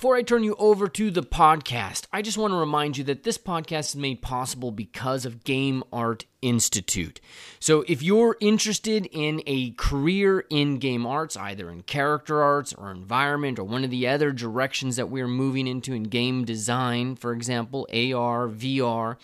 Before I turn you over to the podcast, I just want to remind you that this podcast is made possible because of Game Art Institute. So, if you're interested in a career in game arts, either in character arts or environment or one of the other directions that we're moving into in game design, for example, AR, VR,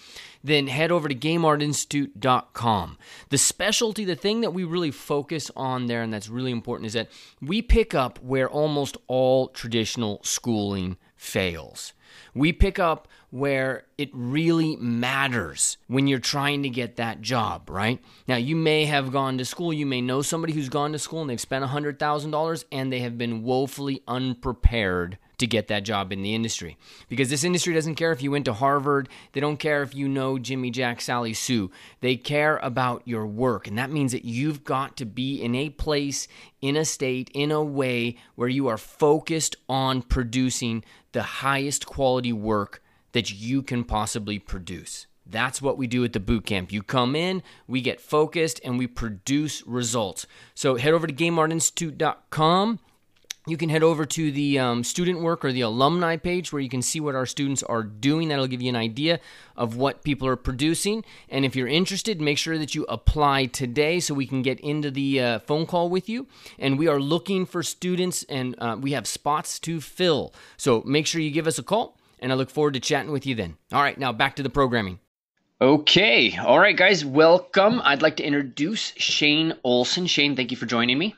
then head over to gameartinstitute.com. The specialty, the thing that we really focus on there and that's really important is that we pick up where almost all traditional schooling fails. We pick up where it really matters when you're trying to get that job, right? Now, you may have gone to school, you may know somebody who's gone to school and they've spent $100,000 and they have been woefully unprepared to get that job in the industry. Because this industry doesn't care if you went to Harvard, they don't care if you know Jimmy Jack, Sally Sue. They care about your work. And that means that you've got to be in a place, in a state, in a way where you are focused on producing the highest quality work that you can possibly produce. That's what we do at the boot camp. You come in, we get focused, and we produce results. So head over to GameArtInstitute.com. You can head over to the um, student work or the alumni page where you can see what our students are doing. That'll give you an idea of what people are producing. And if you're interested, make sure that you apply today so we can get into the uh, phone call with you. And we are looking for students, and uh, we have spots to fill. So make sure you give us a call and I look forward to chatting with you then. All right, now back to the programming. Okay, all right, guys, welcome. I'd like to introduce Shane Olson. Shane, thank you for joining me.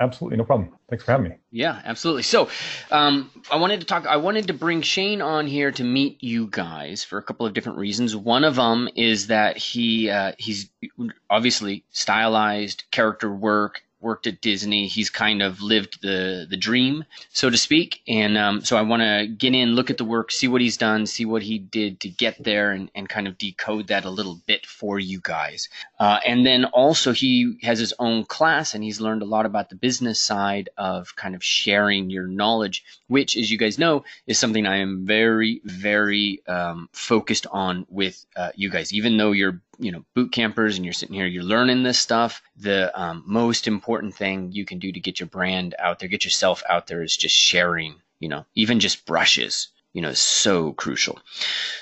Absolutely, no problem. Thanks for having me. Yeah, absolutely. So, um, I wanted to talk. I wanted to bring Shane on here to meet you guys for a couple of different reasons. One of them is that he uh, he's obviously stylized character work worked at Disney. He's kind of lived the the dream, so to speak. And um, so I want to get in, look at the work, see what he's done, see what he did to get there, and, and kind of decode that a little bit for you guys. Uh, and then also he has his own class, and he's learned a lot about the business side of kind of sharing your knowledge, which, as you guys know, is something I am very, very um, focused on with uh, you guys. Even though you're you know boot campers and you're sitting here you're learning this stuff the um, most important thing you can do to get your brand out there get yourself out there is just sharing you know even just brushes you know is so crucial.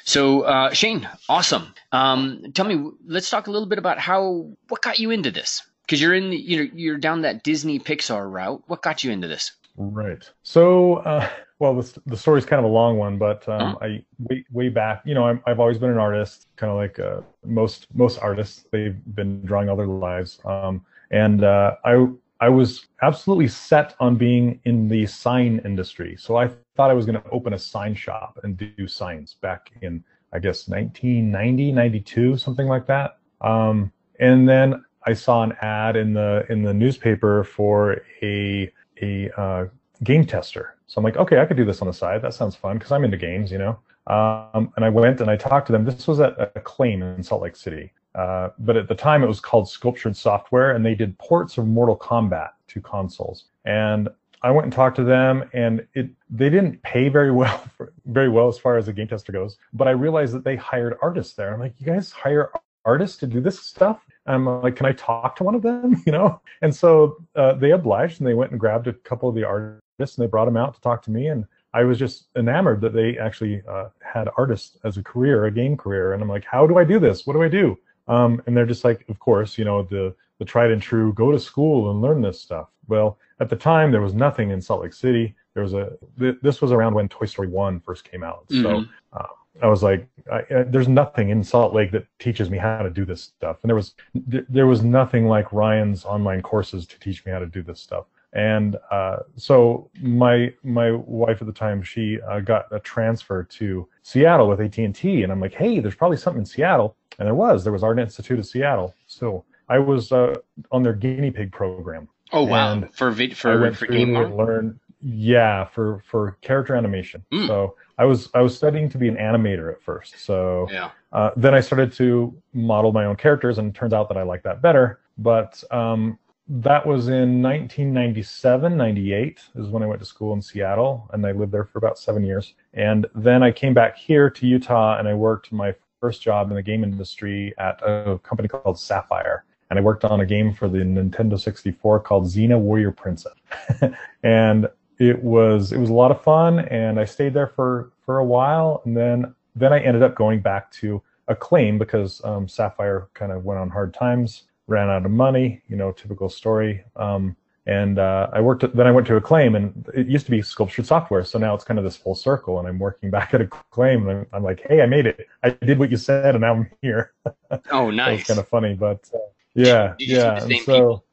So uh, shane awesome. Um, tell me let's talk a little bit about how what got you into this? Because you're in the, you know you're down that disney pixar route. What got you into this? Right. So uh, well, the, the story's kind of a long one, but um, uh-huh. I way, way back, you know, i have always been an artist, kind of like uh, most most artists. They've been drawing all their lives, um, and uh, I I was absolutely set on being in the sign industry. So I thought I was going to open a sign shop and do signs back in I guess 1990, 92, something like that. Um, and then I saw an ad in the in the newspaper for a a uh, game tester so I'm like, okay, I could do this on the side. That sounds fun because I'm into games, you know. Um, and I went and I talked to them. This was at Acclaim in Salt Lake City. Uh, but at the time, it was called Sculptured Software, and they did ports of Mortal Kombat to consoles. And I went and talked to them, and it they didn't pay very well, for, very well as far as a game tester goes. But I realized that they hired artists there. I'm like, you guys hire artists to do this stuff? And I'm like, can I talk to one of them? You know? And so uh, they obliged, and they went and grabbed a couple of the artists and they brought him out to talk to me and I was just enamored that they actually uh, had artists as a career, a game career. And I'm like, how do I do this? What do I do? Um, and they're just like, of course, you know, the, the tried and true, go to school and learn this stuff. Well, at the time, there was nothing in Salt Lake City. There was a, th- this was around when Toy Story 1 first came out. Mm-hmm. So uh, I was like, I, uh, there's nothing in Salt Lake that teaches me how to do this stuff. And there was, th- there was nothing like Ryan's online courses to teach me how to do this stuff. And uh, so my my wife at the time, she uh, got a transfer to Seattle with AT and T, and I'm like, hey, there's probably something in Seattle, and there was. There was Art Institute of Seattle. So I was uh, on their guinea pig program. Oh wow! And for for for game learn yeah, for for character animation. Mm. So I was I was studying to be an animator at first. So Yeah. uh, then I started to model my own characters, and it turns out that I like that better. But um, that was in 1997, 98 is when I went to school in Seattle, and I lived there for about seven years. And then I came back here to Utah, and I worked my first job in the game industry at a company called Saffire. And I worked on a game for the Nintendo 64 called Xena Warrior Princess. and it was it was a lot of fun, and I stayed there for for a while, and then then I ended up going back to Acclaim because um, Saffire kind of went on hard times, ran out of money, you know, typical story. Um, and uh, I worked. At, then I went to Acclaim, and it used to be Sculptured Software, so now it's kind of this full circle. And I'm working back at Acclaim, and I'm, like, hey, I made it. I did what you said, and now I'm here. Oh, nice. kind of funny, but uh, yeah, yeah. so, people?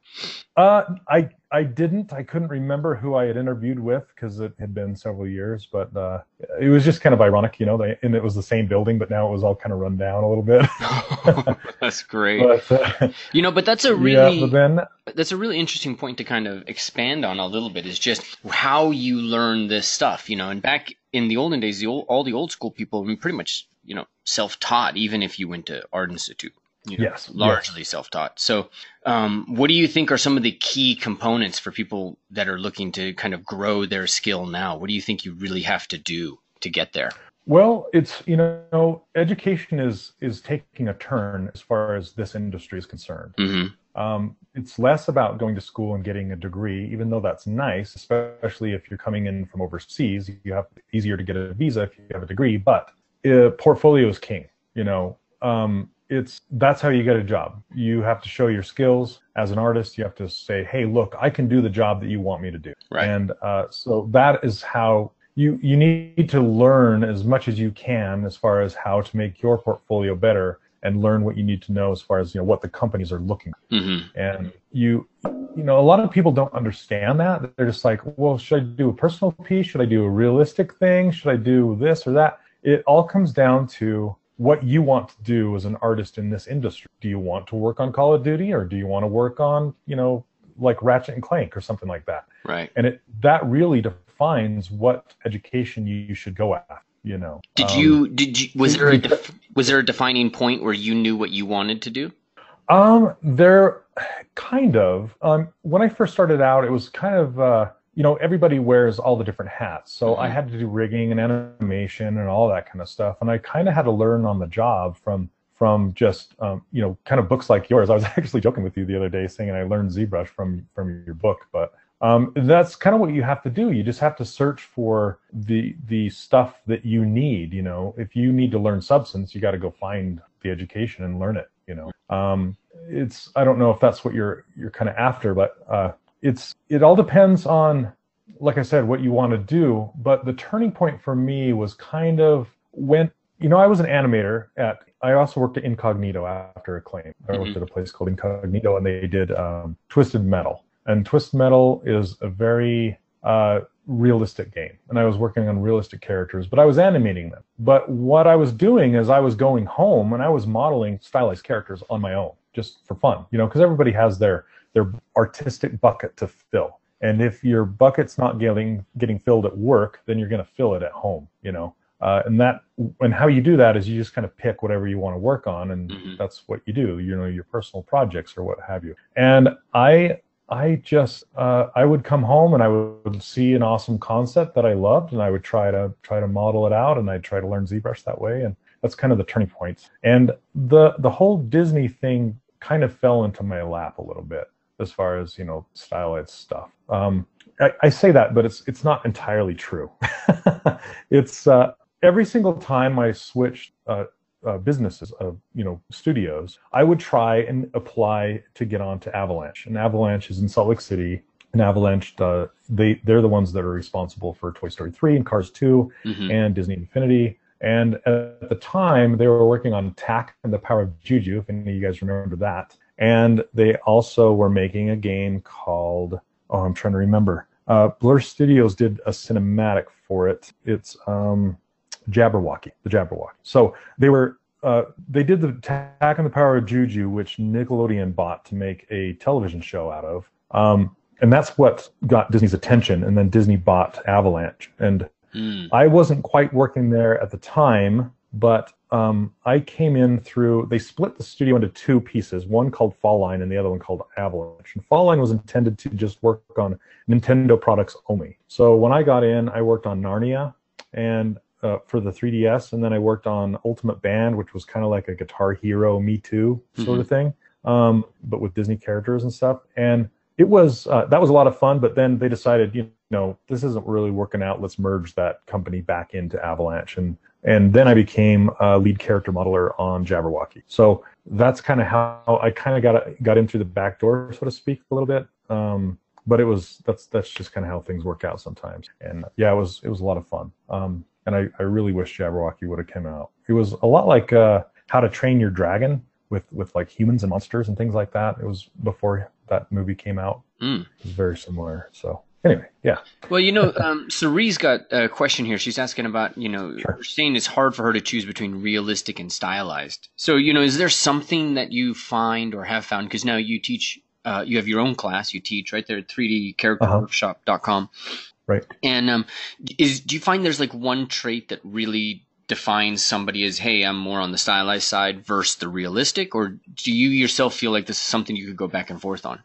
Uh, I I didn't. I couldn't remember who I had interviewed with because it had been several years. But uh, it was just kind of ironic, you know. They, and it was the same building, but now it was all kind of run down a little bit. that's great. but uh, you know, but that's a really but then that's a really interesting point to kind of expand on a little bit is just how you learn this stuff you know and back in the olden days the old, all the old school people I mean, pretty much you know self-taught even if you went to art institute you know, Yes, yes. largely self-taught so um, what do you think are some of the key components for people that are looking to kind of grow their skill now what do you think you really have to do to get there Well, it's you know, education is is taking a turn as far as this industry is concerned. hmm Um, it's less about going to school and getting a degree, even though that's nice, especially if you're coming in from overseas. You have easier to get a visa if you have a degree, but uh, portfolio is king. You know, um, it's that's how you get a job. You have to show your skills as an artist. You have to say, "Hey, look, I can do the job that you want me to do." Right. And uh, so that is how you you need to learn as much as you can as far as how to make your portfolio better and learn what you need to know as far as you know what the companies are looking for. hmm and you you know a lot of people don't understand that they're just like well should i do a personal piece should i do a realistic thing should i do this or that it all comes down to what you want to do as an artist in this industry. Do you want to work on call of duty or do you want to work on you know like ratchet and clank or something like that? Right. And it that really defines what education you, should go after you know? Did Um, you did you was there a def, was there a defining point where you knew what you wanted to do? Um, there, kind of. Um, when I first started out, it was kind of, uh, you know, everybody wears all the different hats. So I Mhm. had to do rigging and animation and all that kind of stuff, and I kind of had to learn on the job from from just, um, you know, kind of books like yours. I was actually joking with you the other day, saying I learned ZBrush from from your book, but. Um, that's kind of what you have to do. You just have to search for the the stuff that you need. You know, if you need to learn substance, you got to go find the education and learn it. You know, um, it's I don't know if that's what you're you're kind of after, but uh, it's it all depends on, like I said, what you want to do. But the turning point for me was kind of when you know I was an animator at. I also worked at Incognito after Acclaim. I worked Mhm. at a place called Incognito, and they did um, Twisted Metal. And Twisted Metal is a very uh, realistic game. And I was working on realistic characters, but I was animating them. But what I was doing is I was going home and I was modeling stylized characters on my own, just for fun, you know, because everybody has their their artistic bucket to fill. And if your bucket's not getting getting filled at work, then you're going to fill it at home, you know. Uh, and that and how you do that is you just kind of pick whatever you want to work on, and Mhm. that's what you do. You know, your personal projects or what have you. And I I just uh, I would come home and I would see an awesome concept that I loved, and I would try to try to model it out, and I'd try to learn ZBrush that way, and that's kind of the turning point. And the the whole Disney thing kind of fell into my lap a little bit as far as you know stylized stuff. Um, I, I say that, but it's it's not entirely true. it's uh, every single time I switched uh, uh, businesses, uh, you know, studios, I would try and apply to get onto Avalanche. And Avalanche is in Salt Lake City. And Avalanche, uh, they they're the ones that are responsible for Toy Story 3 and Cars 2 hmm and Disney Infinity. And at the time, they were working on Tak and the Power of Juju, if any of you guys remember that. And they also were making a game called, oh, I'm trying to remember. Uh, Blur Studios did a cinematic for it. It's um, Jabberwocky, the Jabberwocky. So they were, uh, they did the Attack on the Power of Juju, which Nickelodeon bought to make a television show out of. Um, and that's what got Disney's attention. And then Disney bought Avalanche, and Mm. I wasn't quite working there at the time, but um, I came in through. They split the studio into two pieces, one called Fall Line and the other one called Avalanche. And Fall Line was intended to just work on Nintendo products only. So when I got in, I worked on Narnia and uh, for the 3DS, and then I worked on Ultimate Band, which was kind of like a Guitar Hero Me Too sort of thing, um, but with Disney characters and stuff. And it was uh, that was a lot of fun. But then they decided, you know, this isn't really working out. Let's merge that company back into Avalanche, and and then I became a lead character modeler on Jabberwocky. So that's kind of how I kind of got got in through the back door, so to speak, a little bit. Um, but it was that's that's just kind of how things work out sometimes. And yeah, it was it was a lot of fun. Um, and I, I really wish Jabberwocky would have come out. It was a lot like uh, How to Train Your Dragon with with like humans and monsters and things like that. It was before that movie came out. Mm. It was very similar. So anyway, yeah. Well, you know, um, Cerie's got a question here. She's asking about, you know, Sure. saying it's hard for her to choose between realistic and stylized. So, you know, is there something that you find or have found? Because now you teach, uh, you have your own class, you teach right there at 3dcharacterworkshop.com. Right. And um, is do you find there's like one trait that really defines somebody as, hey, I'm more on the stylized side versus the realistic? Or do you yourself feel like this is something you could go back and forth on?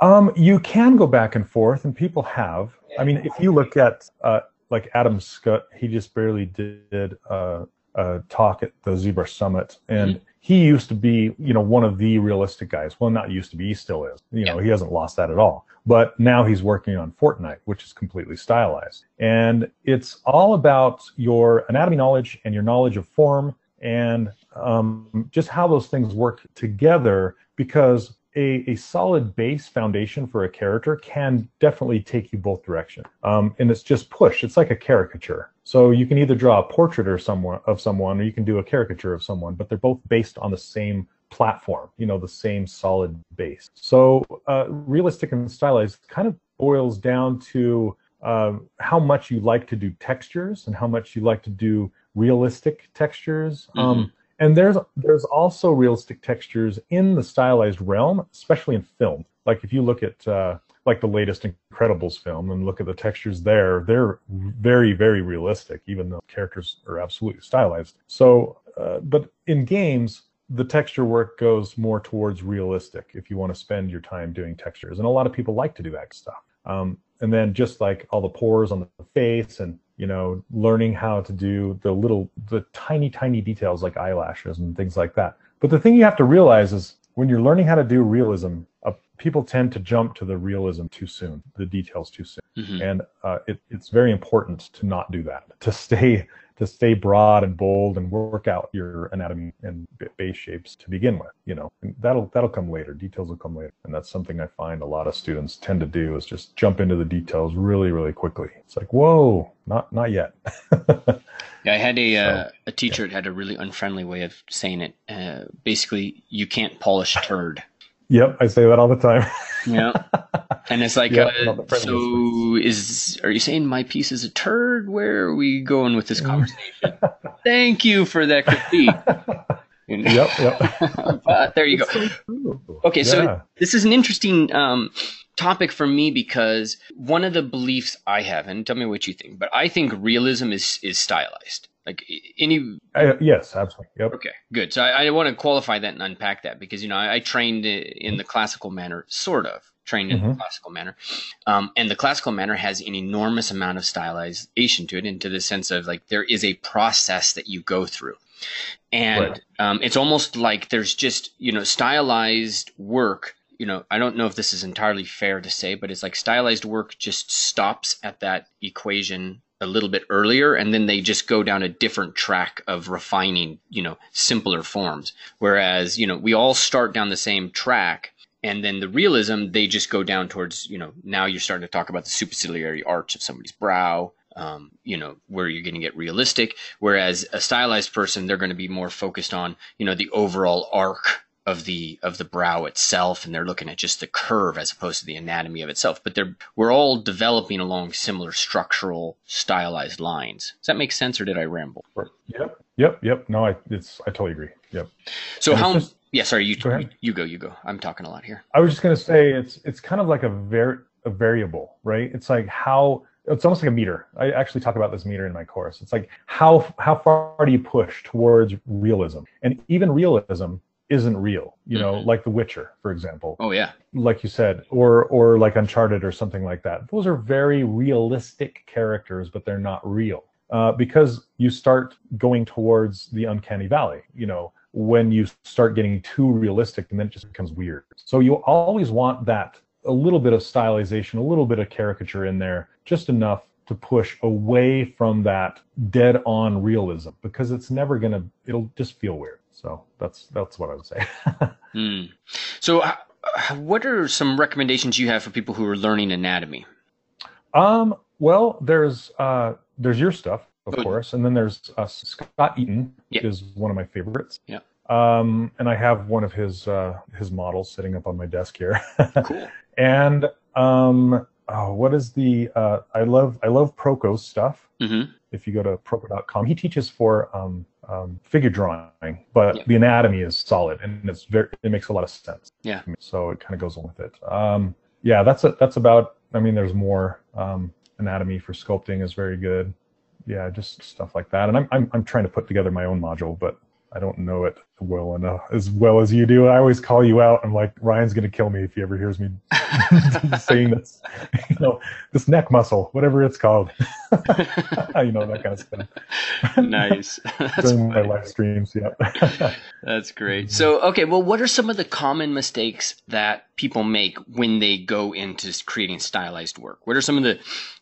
Um, you can go back and forth, and people have. I mean, if you look at uh, like Adam Skutt, he just barely did uh, a talk at the ZBrush Summit, and he used to be, you know, one of the realistic guys. Well, not used to be, he still is. You know, he hasn't lost that at all. But now he's working on Fortnite, which is completely stylized, and it's all about your anatomy knowledge and your knowledge of form and um, just how those things work together. Because a, a solid base foundation for a character can definitely take you both directions. Um, and it's just push. It's like a caricature. So you can either draw a portrait or someone of someone, or you can do a caricature of someone, but they're both based on the same platform, you know, the same solid base. So uh, realistic and stylized kind of boils down to um, how much you like to do textures and how much you like to do realistic textures. Um, and there's there's also realistic textures in the stylized realm, especially in film. Like if you look at uh, like the latest Incredibles film and look at the textures there, they're very very realistic, even though characters are absolutely stylized. So, uh, but in games, the texture work goes more towards realistic. If you want to spend your time doing textures, and a lot of people like to do that stuff. Um, and then just like all the pores on the face and you know learning how to do the little the tiny tiny details like eyelashes and things like that. But the thing you have to realize is when you're learning how to do realism people tend to jump to the realism too soon the details too soon. Mhm. and uh, it, it's very important to not do that to stay to stay broad and bold and work out your anatomy and base shapes to begin with you know. And that'll that'll come later. Details will come later. And that's something i find a lot of students tend to do is just jump into the details really really quickly. It's like whoa not not yet. Yeah, I had a uh, a teacher that had a really unfriendly way of saying it. Uh, basically, you can't polish turd. Yep i say that all the time Yeah, and it's like, Yeah, uh, not the friendliest so is are you saying my piece is a turd? Where are we going with this conversation? Thank you for that critique. yep yep but there you go. Okay, so this is an interesting um, topic for me because one of the beliefs I have, and tell me what you think, but I think realism is is stylized. Like any I, yes absolutely yep Okay, good. So I, I want to qualify that and unpack that because you know I, I trained in the classical manner, sort of trained in the Mhm. classical manner, um, and the classical manner has an enormous amount of stylization to it, into the sense of like there is a process that you go through, and Right. um, it's almost like there's just you know stylized work. You know, I don't know if this is entirely fair to say, but it's like stylized work just stops at that equation a little bit earlier and then they just go down a different track of refining you know simpler forms. Whereas you know we all start down the same track and then the realism they just go down towards you know now you're starting to talk about the superciliary arch of somebody's brow um, you know where you're going to get realistic. Whereas a stylized person they're going to be more focused on you know the overall arc of the of the brow itself and they're looking at just the curve as opposed to the anatomy of itself but they're we're all developing along similar structural stylized lines does that make sense or did i ramble yep yep yep no i it's i totally agree yep so And how just- yeah sorry you, Go ahead. you go you go i'm talking a lot here I was just going to say it's it's kind of like a very a variable, right? It's like how it's almost like a meter. I actually talk about this meter in my course. It's like how how far do you push towards realism? And even realism isn't real, you know, Mm-hmm. like The Witcher, for example Oh yeah. like you said, or or like Uncharted or something like that. Those are very realistic characters, but they're not real uh, because you start going towards the uncanny valley. You know, when you start getting too realistic, and then it just becomes weird. So you always want that a little bit of stylization, a little bit of caricature in there, just enough to push away from that dead on realism because it's never gonna it'll just feel weird so that's that's what i would say Hmm. So, uh, uh, what are some recommendations you have for people who are learning anatomy? Um, well, there's uh, there's your stuff, of Good. course, and then there's uh, Scott Eaton Yeah. is one of my favorites. Yeah. Um, and I have one of his uh, his models sitting up on my desk here. Cool. and um, oh, what is the uh, I love I love Proko's stuff. Mm-hmm. If you go to proko.com, he teaches for um, um, figure drawing, but Yeah. the anatomy is solid and it's very it makes a lot of sense. Yeah. So it kind of goes on with it. Um, yeah, that's a, that's about. I mean, there's more. Um, anatomy for sculpting is very good. Yeah, just stuff like that. And I'm I'm I'm trying to put together my own module, but I don't know it well enough as well as you do. I always call you out. I'm like Ryan's gonna kill me if he ever hears me saying this. You know, this neck muscle, whatever it's called. you know that kind of stuff nice. That's, during my live streams. Yeah. That's great. Mm-hmm. So, okay, well, what are some of the common mistakes that people make when they go into creating stylized work? What are some of the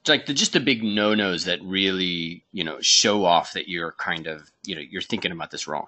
like the just the big no-nos that really, you know, show off that you're kind of, you know, you're thinking about this wrong?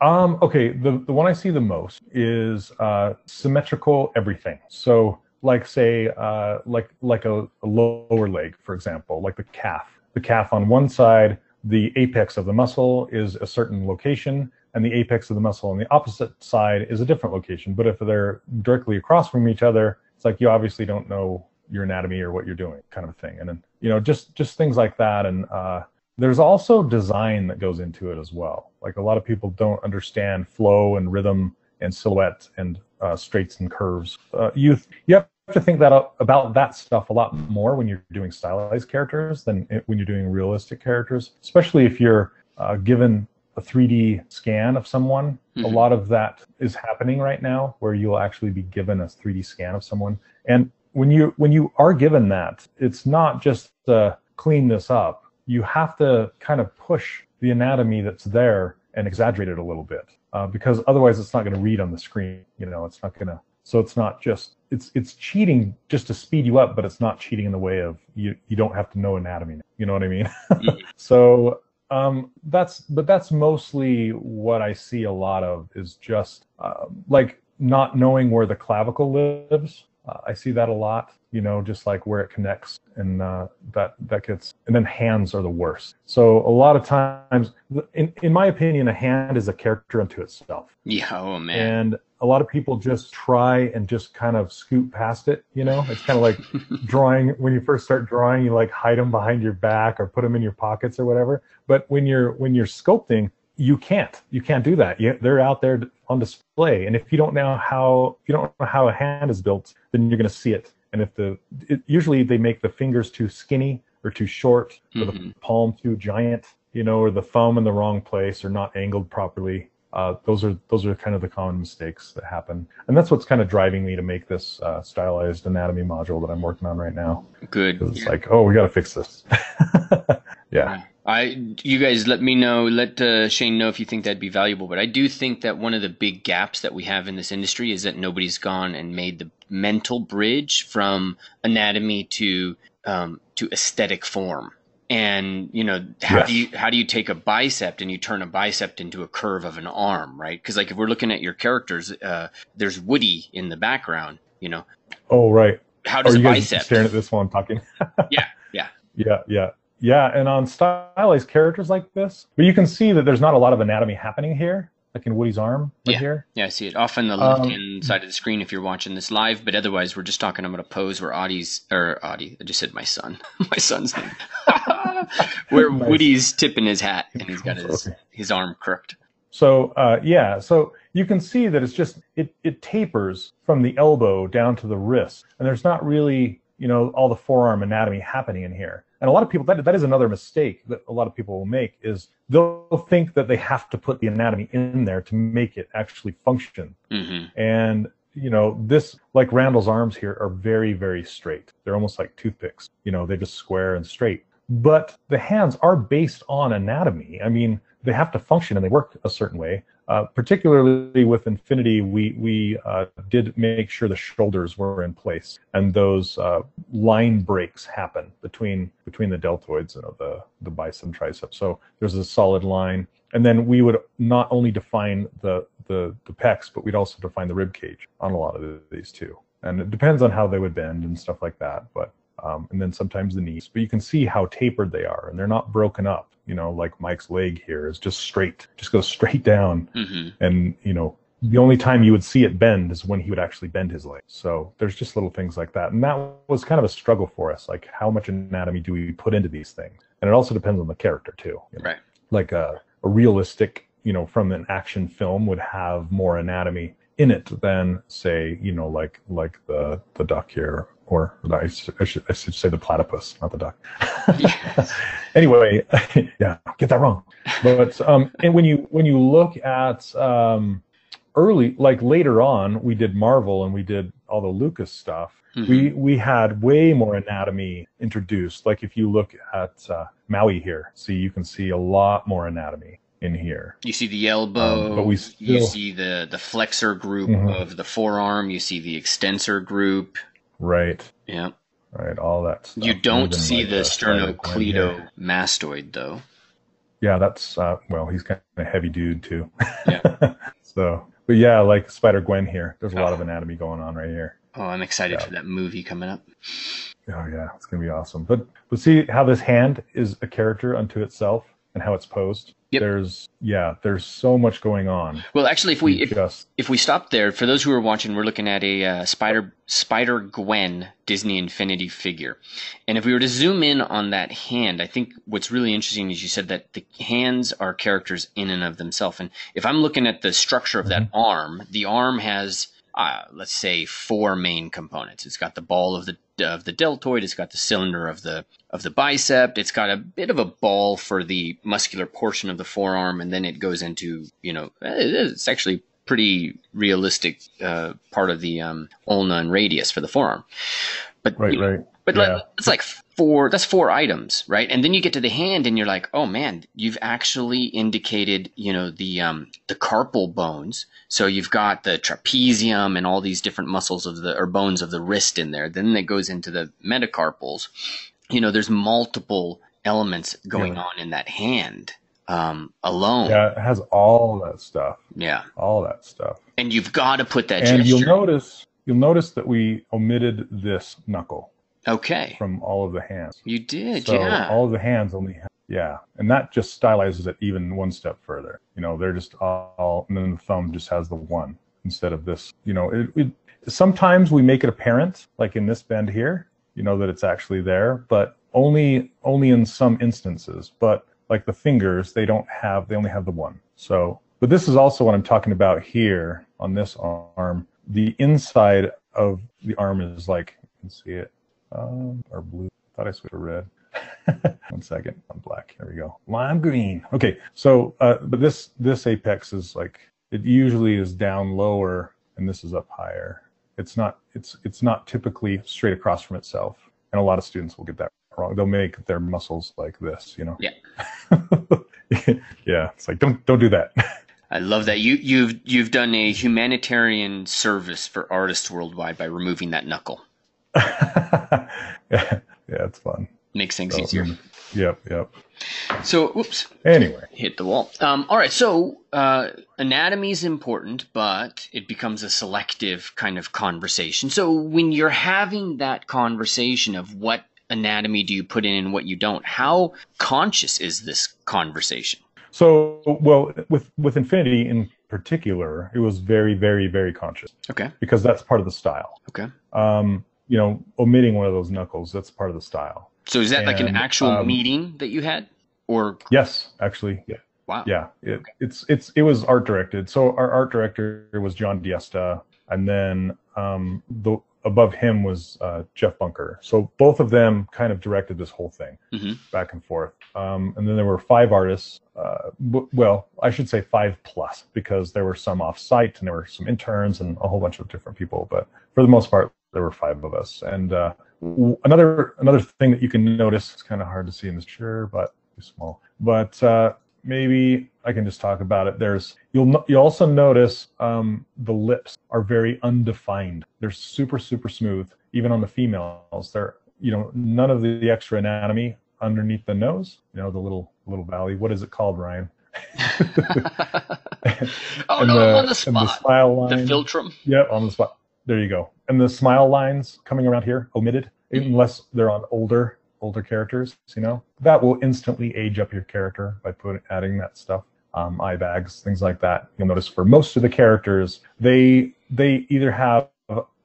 Um, okay, the, the one I see the most is uh, symmetrical everything. So, like say, uh, like like a, a lower leg, for example, like the calf. The calf on one side, the apex of the muscle is a certain location, and the apex of the muscle on the opposite side is a different location. But if they're directly across from each other, it's like you obviously don't know your anatomy or what you're doing, kind of a thing. And then you know, just just things like that, and uh, there's also design that goes into it as well. Like a lot of people don't understand flow and rhythm and silhouette and uh, straights and curves. Uh, you you have to think that up, about that stuff a lot more when you're doing stylized characters than it- when you're doing realistic characters. Especially if you're uh, given a 3D scan of someone. A Mhm. lot of that is happening right now, where you'll actually be given a 3D scan of someone. And when you when you are given that, it's not just uh, clean this up. You have to kind of push the anatomy that's there and exaggerate it a little bit, uh, because otherwise it's not going to read on the screen. You know, it's not going to. So it's not just it's it's cheating just to speed you up, but it's not cheating in the way of you you don't have to know anatomy. You know what I mean? Mhm. so um, that's but that's mostly what I see a lot of is just uh, like not knowing where the clavicle lives. Uh, I see that a lot, you know, just like where it connects, and uh, that that gets. And then hands are the worst. So a lot of times, in in my opinion, a hand is a character unto itself, Yeah, oh man. and a lot of people just try and just kind of scoot past it. You know, it's kind of like drawing when you first start drawing you like hide them behind your back or put them in your pockets or whatever but when you're when you're sculpting you can't you can't do that you, they're out there on display and if you don't know how if you don't know how a hand is built then you're going to see it and if the it, usually they make the fingers too skinny or too short or the Mhm. palm too giant you know or the thumb in the wrong place or not angled properly uh, those are those are kind of the common mistakes that happen, and that's what's kind of driving me to make this uh, stylized anatomy module that I'm working on right now. good It's like, oh, we got to fix this. yeah. I, you guys, let me know. Let uh, Shane know if you think that'd be valuable. But I do think that one of the big gaps that we have in this industry is that nobody's gone and made the mental bridge from anatomy to um, to aesthetic form. And you know, how Yes. do you how do you take a bicep and you turn a bicep into a curve of an arm, right? Because like if we're looking at your characters, uh, there's Woody in the background. You know, Oh, right. how Are does a you guys bicep? staring at this while I'm talking? Yeah, yeah. Yeah, yeah, yeah. And on stylized characters like this, but you can see that there's not a lot of anatomy happening here, like in Woody's arm right Yeah. here. Yeah, I see it off on the Um, left hand side of the screen if you're watching this live. But otherwise, we're just talking about a pose where Audie's or Audie. I just said my son, my son's name, where Nice. Woody's tipping his hat and he's got his his arm crooked. So uh, yeah, so you can see that it's just it it tapers from the elbow down to the wrist, and there's not really you know, all the forearm anatomy happening in here. And a lot of people, that, that is another mistake that a lot of people will make is they'll think that they have to put the anatomy in there to make it actually function. Mm-hmm. And, you know, this, like Randall's arms here are very, very straight. They're almost like toothpicks. You know, they're just square and straight. But the hands are based on anatomy. I mean, they have to function and they work a certain way. Uh, particularly with Infinity, we we uh, did make sure the shoulders were in place and those uh, line breaks happen between between the deltoids and the the bicep and tricep. So there's a solid line, and then we would not only define the the the pecs, but we'd also define the rib cage on a lot of these too. And it depends on how they would bend and stuff like that. But um, and then sometimes the knees. But you can see how tapered they are, and they're not broken up. You know, like Mike's leg here is just straight, just goes straight down, Mm-hmm. and you know. The only time you would see it bend is when he would actually bend his leg. So there's just little things like that. And that was kind of a struggle for us. Like, how much anatomy do we put into these things? And it also depends on the character, too. you know? Right. like a, a realistic, you know, from an action film would have more anatomy in it than say, you know, like like the the duck here, or I should, I should, I should say the platypus, not the duck. Yes. anyway, yeah, get that wrong. But um, and when you when you look at um, early, like later on, we did Marvel and we did all the Lucas stuff. Mhm. We we had way more anatomy introduced. Like if you look at uh, Maui here, see you can see a lot more anatomy in here. You see the elbow, Um, but we you see the the flexor group Mhm. of the forearm, you see the extensor group. Right, Yeah. right, all that. Stuff. You don't Even see like, the uh, sternocleidomastoid mastoid though. Yeah, that's uh, well, he's kind of a heavy dude too. Yeah. so, but yeah, like Spider Gwen here. There's a lot Oh. of anatomy going on right here. Oh, I'm excited Yeah. for that movie coming up. Oh yeah, it's gonna be awesome. But but see how this hand is a character unto itself and how it's posed. Yep. There's yeah, there's so much going on. Well, actually, if we if, just if we stop there, for those who are watching, we're looking at a uh, Spider Spider Gwen Disney Infinity figure, and if we were to zoom in on that hand, I think what's really interesting is you said that the hands are characters in and of themselves. And if I'm looking at the structure of that arm, the arm has uh, let's say four main components. It's got the ball of the of the deltoid. It's got the cylinder of the of the bicep. It's got a bit of a ball for the muscular portion of the forearm, and then it goes into you know it's actually pretty realistic uh, part of the um, ulna and radius for the forearm. But right, you know, right. but yeah. like, it's like four. That's four items, right? And then you get to the hand, and you're like, oh man, you've actually indicated, you know, the um, the carpal bones. So you've got the trapezium and all these different muscles of the or bones of the wrist in there. Then it goes into the metacarpals. You know, there's multiple elements going Yeah. on in that hand um, alone. yeah, it has all that stuff. yeah. All that stuff. And you've got to put that and gesture. you'll notice you'll notice that we omitted this knuckle okay. from all of the hands. You did, So yeah. all of the hands only have, yeah, and that just stylizes it even one step further. You know, they're just all, and then the thumb just has the one instead of this. You know, it, it sometimes we make it apparent, like in this bend here, you know, that it's actually there, but only only in some instances. But like the fingers, they don't have, they only have the one. So, but this is also what I'm talking about here on this arm. The inside of the arm is like, you can see it, um, or blue. I Thought I switched to red. One second, I'm black. There we go. Lime green. Okay, so uh, but this this apex is like it usually is down lower, and this is up higher. It's not it's it's not typically straight across from itself, and a lot of students will get that wrong. They'll make their muscles like this, you know. Yeah. yeah, it's like don't don't do that. I love that you you've you've done a humanitarian service for artists worldwide by removing that knuckle. yeah, yeah, it's fun. Makes things So, easier. Yep, yep. So, oops, Anyway, hit the wall. Um, all right, so uh, anatomy is important, but it becomes a selective kind of conversation. So when you're having that conversation of what anatomy do you put in and what you don't, how conscious is this conversation? so well with with Infinity in particular, it was very, very, very conscious Okay. because that's part of the style. Okay. Um, you know, omitting one of those knuckles, that's part of the style. So is that like an actual um, meeting that you had, or Yes, actually, yeah. wow? Yeah, it, it's it's it was art directed. So our art director was John Diesta, and then um, the above him was uh, Jeff Bunker. So both of them kind of directed this whole thing hmm back and forth. Um, and then there were five artists. Uh, w- well, I should say five plus because there were some off site and there were some interns and a whole bunch of different people. But for the most part, there were five of us. And uh, another another thing that you can notice it's kind of hard to see in this chair, but too small. But uh, maybe I can just talk about it. There's you'll you also notice um, the lips are very undefined. They're super super smooth. Even on the females, they're you know none of the, the extra anatomy underneath the nose. You know the little little valley. What is it called, Ryan? oh and no, the, on the spot. smile The line. philtrum. Yep, on the spot. There you go. And the smile lines coming around here omitted, unless they're on older older characters. You know that will instantly age up your character by putting adding that stuff. Um, eye bags, things like that. You'll notice for most of the characters, they they either have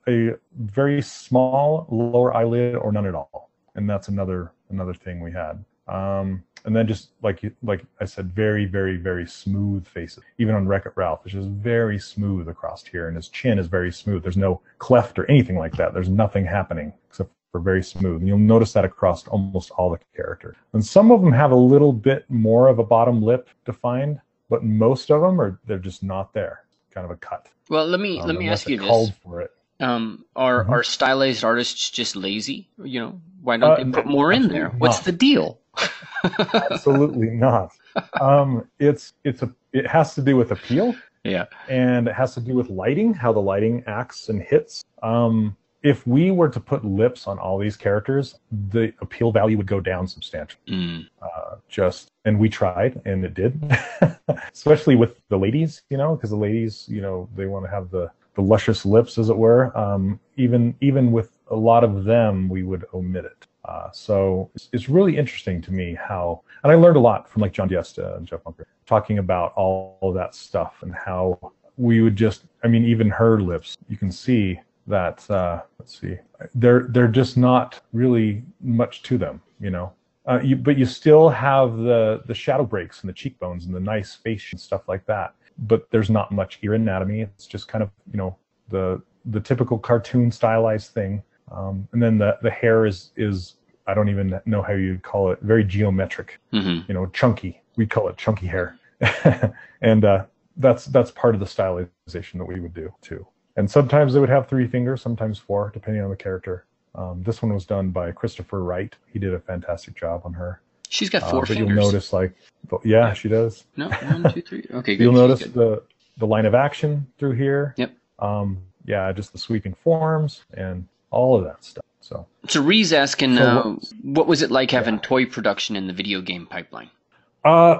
a very small lower eyelid or none at all, and that's another another thing we had. Um, and then just like you- like I said, very very very smooth faces. Even on Wreck It Ralph, it's just very smooth across here, and his chin is very smooth. There's no cleft or anything like that. There's nothing happening except for very smooth. And you'll notice that across almost all the characters. And some of them have a little bit more of a bottom lip defined, but most of them are they're just not there. Kind of a cut. Well, let me Um, let me ask you this: for it. um, Are Mhm. are stylized artists just lazy? You know, why don't Uh, they put more in there? What's not. the deal? Absolutely not. Um, it's it's a it has to do with appeal. Yeah. and it has to do with lighting, how the lighting acts and hits. Um, if we were to put lips on all these characters, the appeal value would go down substantially. Mm. Uh, just and we tried, and it did, especially with the ladies, you know, because the ladies, you know, they want to have the the luscious lips, as it were. Um, even even with a lot of them, we would omit it. Uh, so it's, it's really interesting to me how, and I learned a lot from like John Diesta and Jeff Bunker talking about all of that stuff and how we would just, I mean, even her lips, you can see that. Uh, let's see, they're they're just not really much to them, you know. Uh, you, but you still have the the shadow breaks and the cheekbones and the nice face and stuff like that. But there's not much ear anatomy. It's just kind of you know the the typical cartoon stylized thing. Um, and then the the hair is is I don't even know how you'd call it. Very geometric, hmm you know, chunky. We call it chunky hair, and uh, that's that's part of the stylization that we would do too. And sometimes they would have three fingers, sometimes four, depending on the character. Um, this one was done by Christopher Wright. He did a fantastic job on her. She's got Uh, four but fingers. you'll notice, like, yeah, she does. No, one, two, three. Okay, good. You'll notice good. the the line of action through here. Yep. Um, yeah, just the sweeping forms and all of that stuff. So So Ree's asking, So uh, what- what was it like having toy production in the video game pipeline? Uh,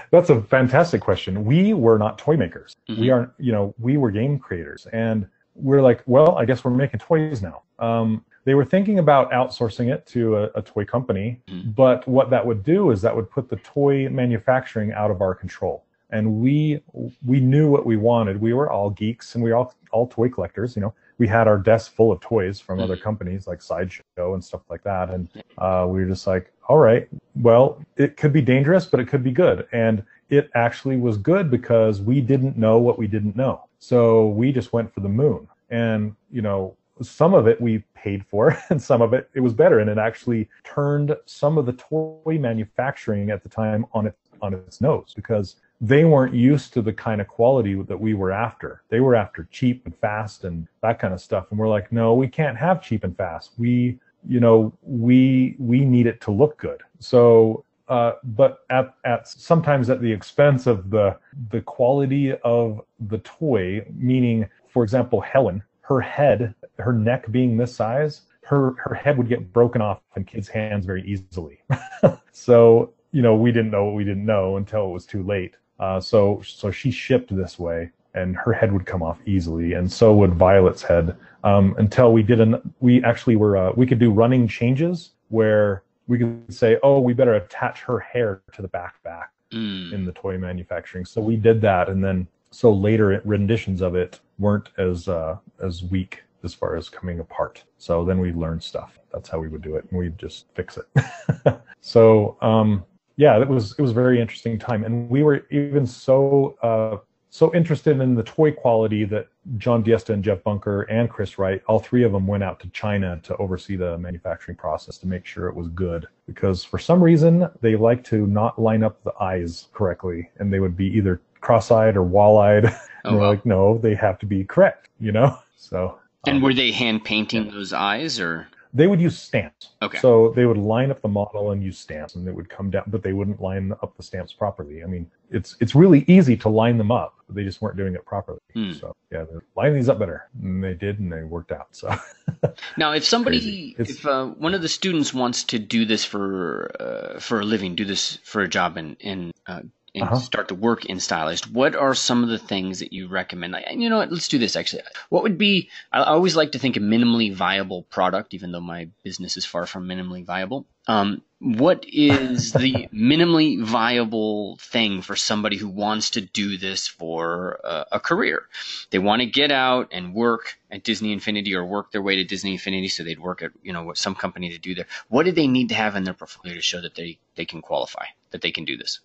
that's a fantastic question. We were not toy makers. Mhm. We aren't, you know, we were game creators, and we're like, well, I guess we're making toys now. Um, they were thinking about outsourcing it to a, a toy company, Mhm. but what that would do is that would put the toy manufacturing out of our control. And we we knew what we wanted. We were all geeks, and we were all all toy collectors. You know, we had our desk full of toys from other Mhm. companies like Sideshow and stuff like that, and uh, we were just like, all right, well, it could be dangerous, but it could be good. And it actually was good because we didn't know what we didn't know. So we just went for the moon. And, you know, some of it we paid for and some of it it was better. And it actually turned some of the toy manufacturing at the time on its on its nose because they weren't used to the kind of quality that we were after. They were after cheap and fast and that kind of stuff. And we're like, no, we can't have cheap and fast. We you know we we need it to look good so uh, but at at sometimes at the expense of the the quality of the toy meaning for example helen her head her neck being this size her her head would get broken off in kids hands very easily so you know we didn't know what we didn't know until it was too late uh, so so she shipped this way and her head would come off easily and so would violet's head um, until we did an we actually were uh, we could do running changes where we could say oh we better attach her hair to the back back Mm. in the toy manufacturing. So we did that and then so later renditions of it weren't as uh, as weak as far as coming apart. So then we learned stuff. That's how we would do it and we'd just fix it. So um yeah it was it was a very interesting time and we were even so uh so interested in the toy quality that John Diesta and Jeff Bunker and Chris Wright, all three of them went out to China to oversee the manufacturing process to make sure it was good. Because for some reason, they like to not line up the eyes correctly, and they would be either cross-eyed or wall-eyed. Oh, and we're like, no, they have to be correct, you know. So. And um, were they hand painting yeah. those eyes, or? They would use stamps. Okay. So they would line up the model and use stamps, and it would come down, but they wouldn't line up the stamps properly. I mean, it's it's really easy to line them up, but they just weren't doing it properly. Hmm. So yeah, line these up better, and they did, and they worked out. So now, if somebody, if uh, one of the students wants to do this for uh, for a living, do this for a job in in uh, and uh-huh. start to work in stylist what are some of the things that you recommend? Like, you know what? Let's do this actually. What would be? I always like to think a minimally viable product, even though my business is far from minimally viable. Um, what is the minimally viable thing for somebody who wants to do this for uh, a career? They want to get out and work at Disney Infinity or work their way to Disney Infinity, so they'd work at you know some company to do there. What do they need to have in their portfolio to show that they they can qualify, that they can do this?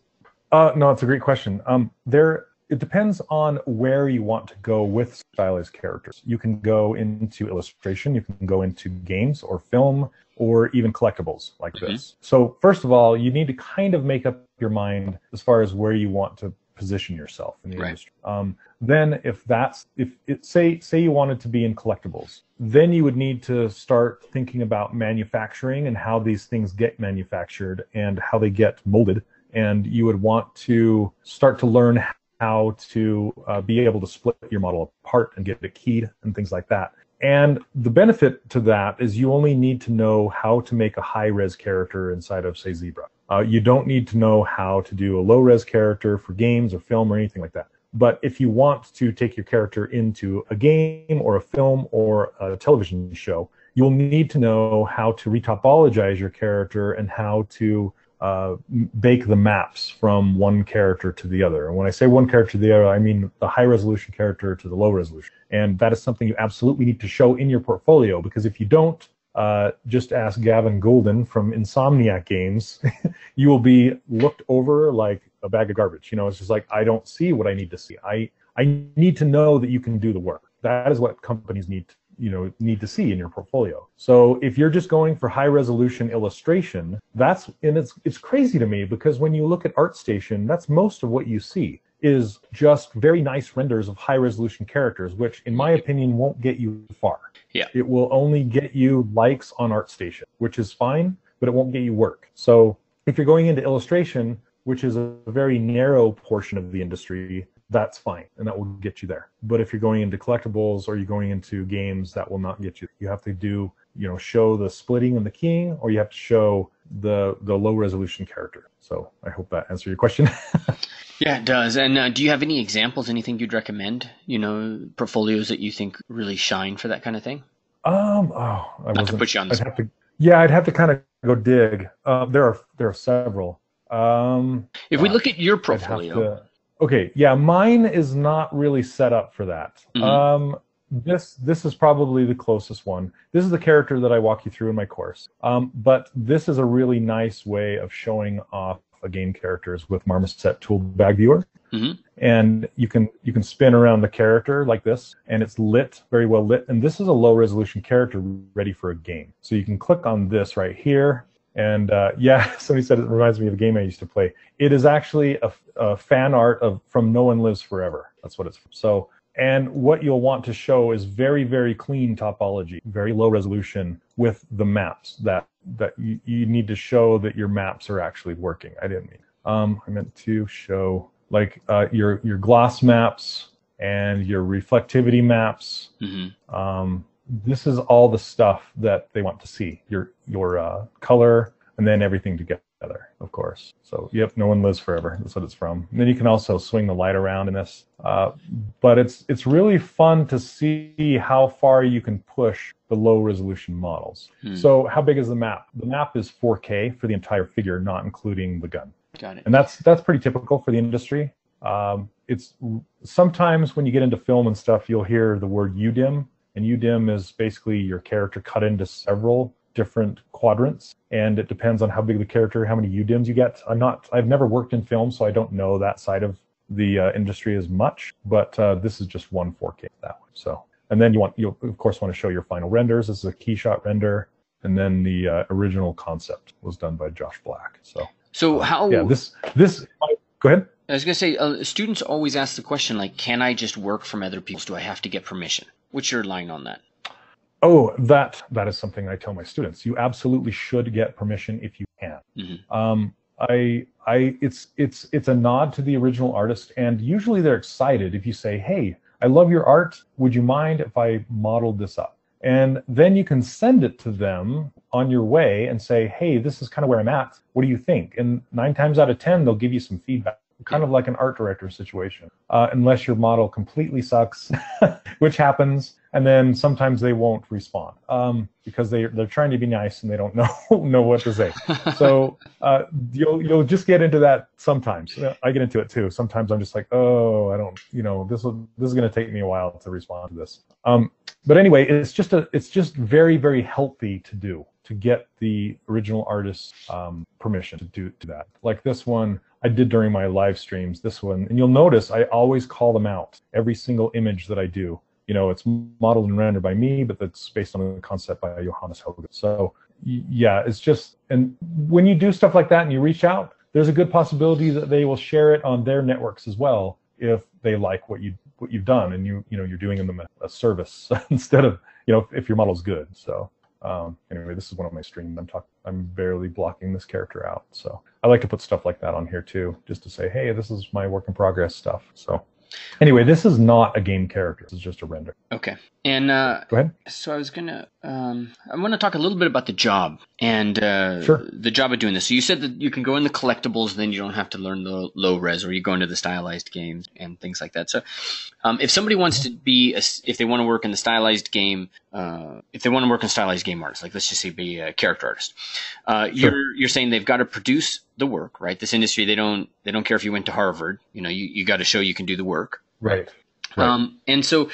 Uh, no, it's a great question. Um, there, it depends on where you want to go with stylized characters. You can go into illustration, you can go into games or film, or even collectibles like mm-hmm. this. So first of all, you need to kind of make up your mind as far as where you want to position yourself in the right. industry. Um, then if that's if it say say you wanted to be in collectibles, then you would need to start thinking about manufacturing and how these things get manufactured and how they get molded and you would want to start to learn how to uh, be able to split your model apart and get it keyed and things like that. And the benefit to that is you only need to know how to make a high res character inside of, say, ZBrush. Uh, you don't need to know how to do a low res character for games or film or anything like that. But if you want to take your character into a game or a film or a television show, you'll need to know how to retopologize your character and how to uh, bake the maps from one character to the other. And when I say one character to the other, I mean the high resolution character to the low resolution. And that is something you absolutely need to show in your portfolio because if you don't, uh, just ask Gavin Golden from Insomniac Games. you will be looked over like a bag of garbage. You know, it's just like I don't see what I need to see. I I need to know that you can do the work. That is what companies need you know need to see in your portfolio. So if you're just going for high resolution illustration, that's and it's it's crazy to me because when you look at ArtStation, that's most of what you see is just very nice renders of high resolution characters, which in my opinion won't get you far. Yeah. It will only get you likes on ArtStation, which is fine, but it won't get you work. So if you're going into illustration, which is a very narrow portion of the industry, that's fine and that will get you there. But if you're going into collectibles or you're going into games, that will not get you. You have to do, you know, show the splitting and the keying, or you have to show the the low resolution character. So I hope that answered your question. yeah, it does. And uh, do you have any examples? Anything you'd recommend? You know, portfolios that you think really shine for that kind of thing? Um, oh, I Not to put you on the spot. To, yeah, I'd have to kind of go dig. Uh, there are there are several. Um, if we look at your portfolio, Okay, yeah, mine is not really set up for that. Mm-hmm. Um, this this is probably the closest one. This is the character that I walk you through in my course. Um, but this is a really nice way of showing off a game characters with Marmoset Toolbag viewer. Mm-hmm. And you can you can spin around the character like this, and it's lit very well lit. And this is a low resolution character ready for a game. So you can click on this right here, and uh, yeah, somebody said it reminds me of a game I used to play. It is actually a, a, fan art of from No One Lives Forever. That's what it's from. So, and what you'll want to show is very, very clean topology, very low resolution with the maps that that you, you need to show that your maps are actually working. I didn't mean. Um, I meant to show like uh, your your gloss maps and your reflectivity maps. Mm-hmm. Um, this is all the stuff that they want to see your your uh, color and then everything together of course. So yep no one lives forever. That's what it's from. And then you can also swing the light around in this uh, but it's it's really fun to see how far you can push the low resolution models. Hmm. so how big is the map? The map is 4k for the entire figure not including the gun. Got it. And that's that's pretty typical for the industry. Um, it's sometimes when you get into film and stuff you'll hear the word UDIM and UDIM is basically your character cut into several different quadrants, and it depends on how big the character, how many UDIMs you get. I'm not, I've never worked in film, so I don't know that side of the uh, industry as much, but uh, this is just one 4K that way. So, and then you want you of course want to show your final renders. This is a KeyShot render, and then the uh, original concept was done by Josh Black. So, so how? Yeah, this this. Go ahead. I was gonna say, uh, students always ask the question like, "Can I just work from other people? Do I have to get permission?" What's your line on that? Oh, that that is something I tell my students. You absolutely should get permission if you can. Mm-hmm. Um, I I it's it's it's a nod to the original artist, and usually they're excited if you say, "Hey, I love your art. Would you mind if I modeled this up?" And then you can send it to them on your way and say, "Hey, this is kind of where I'm at. What do you think?" And nine times out of ten, they'll give you some feedback kind of like an art director situation, uh, unless your model completely sucks, which happens. And then sometimes they won't respond um, because they they're trying to be nice and they don't know know what to say. So uh, you'll you'll just get into that sometimes. I get into it too. Sometimes I'm just like, oh, I don't, you know, this will this is going to take me a while to respond to this. Um, but anyway, it's just a it's just very very healthy to do to get the original artist's um, permission to do to that. Like this one, I did during my live streams, this one, and you'll notice I always call them out every single image that I do. You know, it's modeled and rendered by me, but that's based on a concept by Johannes Hoge. So yeah, it's just, and when you do stuff like that and you reach out, there's a good possibility that they will share it on their networks as well if they like what you what you've done and you you know you're doing them a, a service instead of you know if, if your model's good. So um, anyway, this is one of my streams. I'm talking. I'm barely blocking this character out. So I like to put stuff like that on here too, just to say, hey, this is my work in progress stuff. So Anyway, this is not a game character. This is just a render. Okay. And uh, go ahead. So I was gonna, um, I want to talk a little bit about the job and uh, sure. the job of doing this. So you said that you can go in the collectibles, then you don't have to learn the low res, or you go into the stylized games and things like that. So um, if somebody wants to be, a, if they want to work in the stylized game, uh, if they want to work in stylized game artists, like let's just say be a character artist, uh, sure. you're you're saying they've got to produce the work, right? This industry, they don't they don't care if you went to Harvard. You know, you, you got to show you can do the work. Right. Right. Um, and so,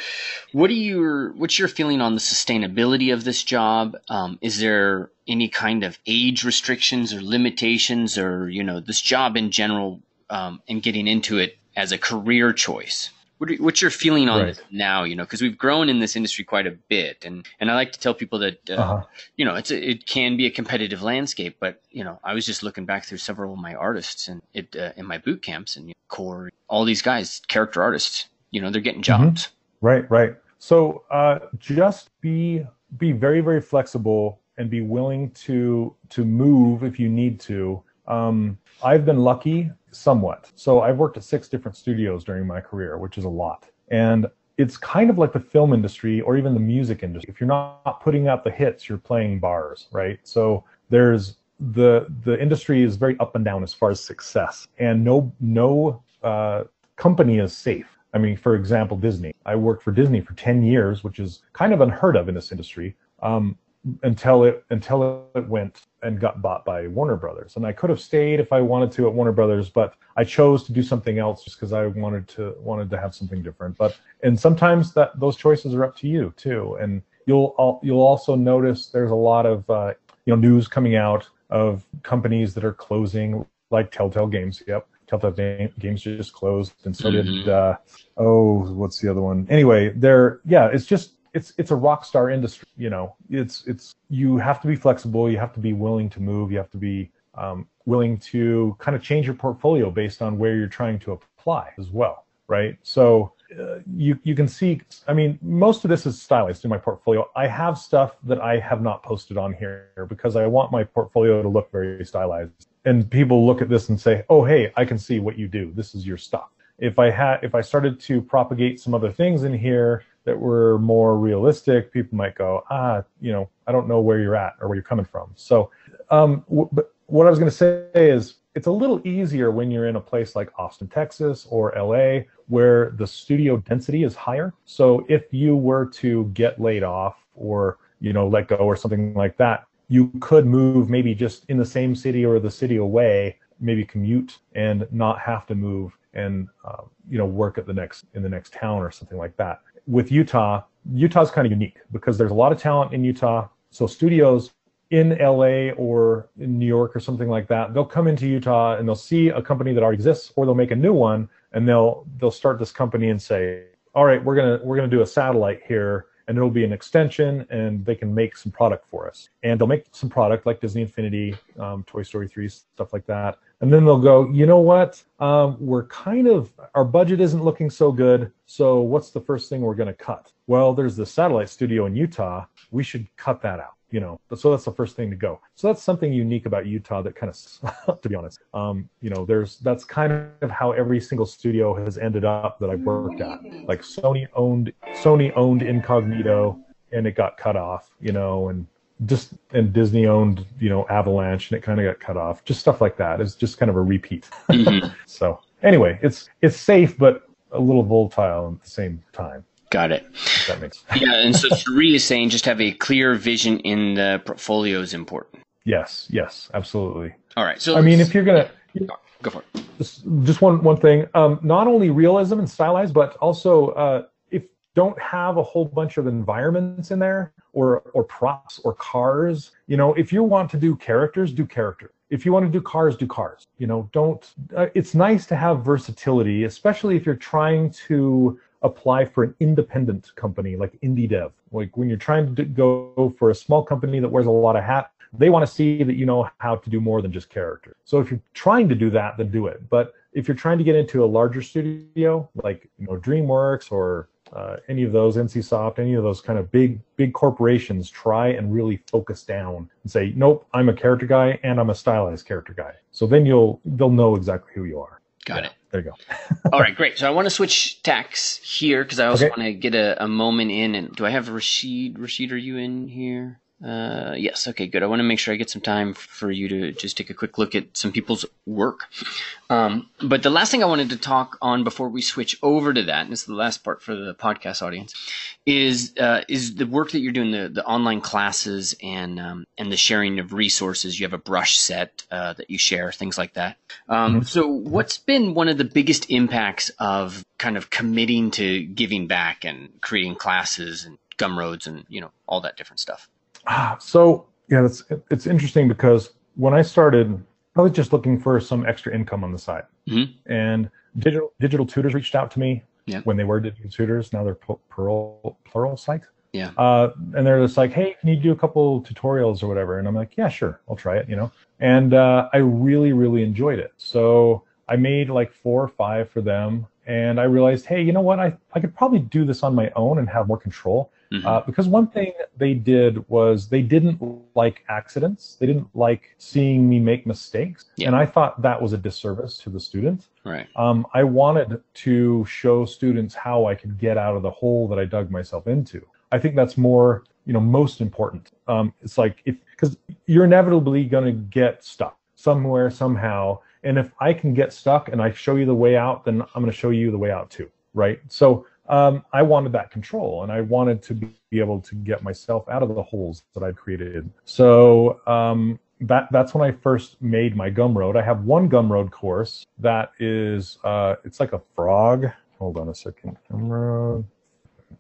what are your what's your feeling on the sustainability of this job? Um, is there any kind of age restrictions or limitations, or you know, this job in general, um, and getting into it as a career choice? What are, what's your feeling on right. now? You know, because we've grown in this industry quite a bit, and and I like to tell people that uh, uh-huh. you know it's a, it can be a competitive landscape. But you know, I was just looking back through several of my artists and it uh, in my boot camps and you know, core all these guys, character artists you know they're getting mm-hmm. jobs mm-hmm. right right so uh, just be be very very flexible and be willing to to move if you need to um, i've been lucky somewhat. So i've worked at six different studios during my career which is a lot. And it's kind of like the film industry or even the music industry. If you're not putting out the hits you're playing bars right? So there's the the industry is very up and down as far as success. And no no uh, company is safe. I mean, for example, Disney. I worked for Disney for 10 years, which is kind of unheard of in this industry, um, until it until it went and got bought by Warner Brothers. And I could have stayed if I wanted to at Warner Brothers, but I chose to do something else just because I wanted to wanted to have something different. But and sometimes that those choices are up to you too. And you'll you'll also notice there's a lot of uh, you know news coming out of companies that are closing, like Telltale Games. Yep, Telltale Games just closed, and so mm-hmm. did uh, oh, what's the other one? Anyway, they're yeah, it's just it's it's a rock star industry. You know, it's it's you have to be flexible, you have to be willing to move, you have to be um, willing to kind of change your portfolio based on where you're trying to apply as well, right? So uh, you you can see. I mean, most of this is stylized in my portfolio. I have stuff that I have not posted on here because I want my portfolio to look very stylized and people look at this and say, "Oh, hey, I can see what you do. This is your stuff." If I had, if I started to propagate some other things in here that were more realistic, people might go, "Ah, you know, I don't know where you're at or where you're coming from." So, um, w- but what I was going to say is, it's a little easier when you're in a place like Austin, Texas, or LA, where the studio density is higher. So, if you were to get laid off or you know let go or something like that you could move maybe just in the same city or the city away, maybe commute and not have to move and uh, you know work at the next in the next town or something like that. With Utah, Utah's kind of unique because there's a lot of talent in Utah. So studios in LA or in New York or something like that, they'll come into Utah and they'll see a company that already exists or they'll make a new one and they'll they'll start this company and say, all right, we're gonna we're gonna do a satellite here and it'll be an extension and they can make some product for us. And they'll make some product like disney infinity um, toy story 3 stuff like that. And then they'll go you know what? Um, we're kind of our budget isn't looking so good so what's the first thing we're going to cut? Well there's the satellite studio in utah. We should cut that out you know so that's the first thing to go. So that's something unique about utah that kind of to be honest. Um, you know there's that's kind of how every single studio has ended up that i've worked at. Like sony owned sony owned incognito and it got cut off you know and just and disney owned you know avalanche and it kind of got cut off. Just stuff like that. It's just kind of a repeat. Mm-hmm. so anyway it's it's safe but a little volatile at the same time Got it. That makes sense. yeah, and so Sri is saying just have a clear vision in the portfolio is important. Yes, yes, absolutely. All right. So I mean, if you're gonna go for it. Just, one one thing. Um, not only realism and stylized, but also uh, if don't have a whole bunch of environments in there or or props or cars. You know, if you want to do characters, do character. If you want to do cars, do cars. You know, don't. Uh, it's nice to have versatility, especially if you're trying to apply for an independent company like indie dev. Like when you're trying to go for a small company that wears a lot of hats, they want to see that you know how to do more than just character. So if you're trying to do that, then do it. But if you're trying to get into a larger studio like you know DreamWorks or uh, any of those NCSoft, any of those kind of big big corporations, try and really focus down and say, nope, I'm a character guy and I'm a stylized character guy. So then you'll they'll know exactly who you are. Got it. There you go. All right, great. So I want to switch tacks here because I also okay. want to get a, a, moment in. And do I have Rashid? Rashid, are you in here? Uh, yes. Okay, good. I want to make sure I get some time for you to just take a quick look at some people's work. Um, but the last thing I wanted to talk on before we switch over to that, and this is the last part for the podcast audience, is uh, is the work that you're doing, the, the online classes and um, and the sharing of resources. You have a brush set uh, that you share, things like that. Um, mm-hmm. So, what's been one of the biggest impacts of kind of committing to giving back and creating classes and gumroads and you know all that different stuff? Ah, so yeah, it's it's interesting because when I started, I was just looking for some extra income on the side, mm-hmm. and digital digital tutors reached out to me yeah. when they were digital tutors. Now they're plural Pluralsight. Yeah. Uh, and they're just like, hey, can you do a couple tutorials or whatever? And I'm like, yeah, sure, I'll try it. You know, and uh, I really really enjoyed it. So I made like four or five for them, and I realized, hey, you know what? I I could probably do this on my own and have more control. Mm-hmm. Uh, because one thing they did was they didn't like accidents. They didn't like seeing me make mistakes. Yeah. And I thought that was a disservice to the students. Right. Um, I wanted to show students how I could get out of the hole that I dug myself into. I think that's more, you know, most important. Um, it's like if, because you're inevitably going to get stuck somewhere, somehow. And if I can get stuck and I show you the way out, then I'm going to show you the way out too. Right. So um, I wanted that control and I wanted to be able to get myself out of the holes that I'd created. So um, that that's when I first made my Gumroad. I have one Gumroad course that is uh, it's like a frog. Hold on a second. Gumroad.